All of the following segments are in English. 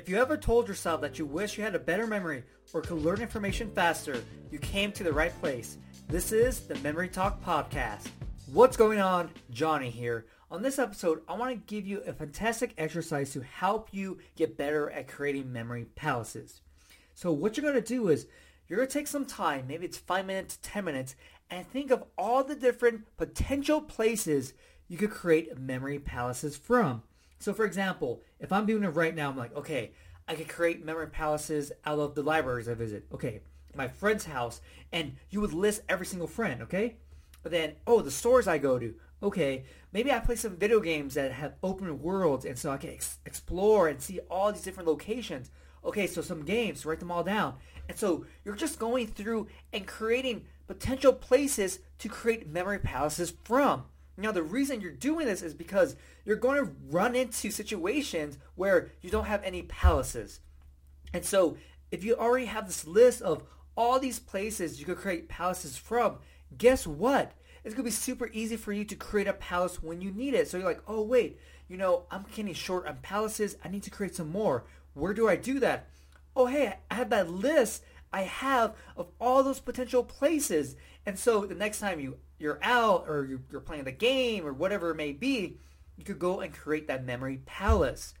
If you ever told yourself that you wish you had a better memory or could learn information faster, you came to the right place. This is the Memory Talk Podcast. What's going on? Johnny here. On this episode, I want to give you a fantastic exercise to help you get better at creating memory palaces. So what you're going to do is you're going to take some time, maybe it's 5 minutes, 10 minutes, and think of all the different potential places you could create memory palaces from. So for example, if I'm doing it right now, I'm like, okay, I could create memory palaces out of the libraries I visit. Okay, my friend's house, and you would list every single friend, okay? But then, oh, the stores I go to. Okay, maybe I play some video games that have open worlds, and so I can ex- explore and see all these different locations. Okay, so some games, write them all down. And so you're just going through and creating potential places to create memory palaces from. Now, the reason you're doing this is because you're going to run into situations where you don't have any palaces. And so if you already have this list of all these places you could create palaces from, guess what? It's going to be super easy for you to create a palace when you need it. So you're like, oh, wait, you know, I'm getting short on palaces. I need to create some more. Where do I do that? Oh, hey, I have that list I have of all those potential places. And so the next time you you're out or you're, playing the game or whatever it may be, you could go and create that memory palace.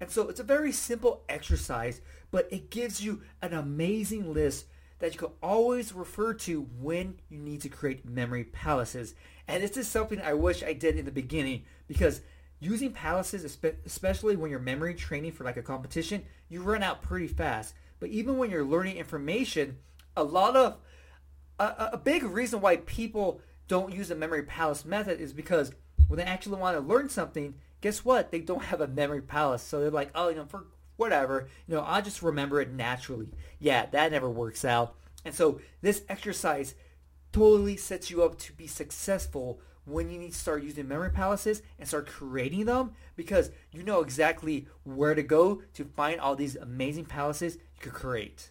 And so it's a very simple exercise, but it gives you an amazing list that you can always refer to when you need to create memory palaces. And this is something I wish I did in the beginning because using palaces, especially when you're memory training for like a competition, you run out pretty fast. But even when you're learning information, a lot of a, a big reason why people don't use the memory palace method is because when they actually want to learn something, guess what? They don't have a memory palace. So they're like, oh, you know, for whatever, you know, I'll just remember it naturally. Yeah, that never works out. And so this exercise totally sets you up to be successful when you need to start using memory palaces and start creating them because you know exactly where to go to find all these amazing palaces you could create.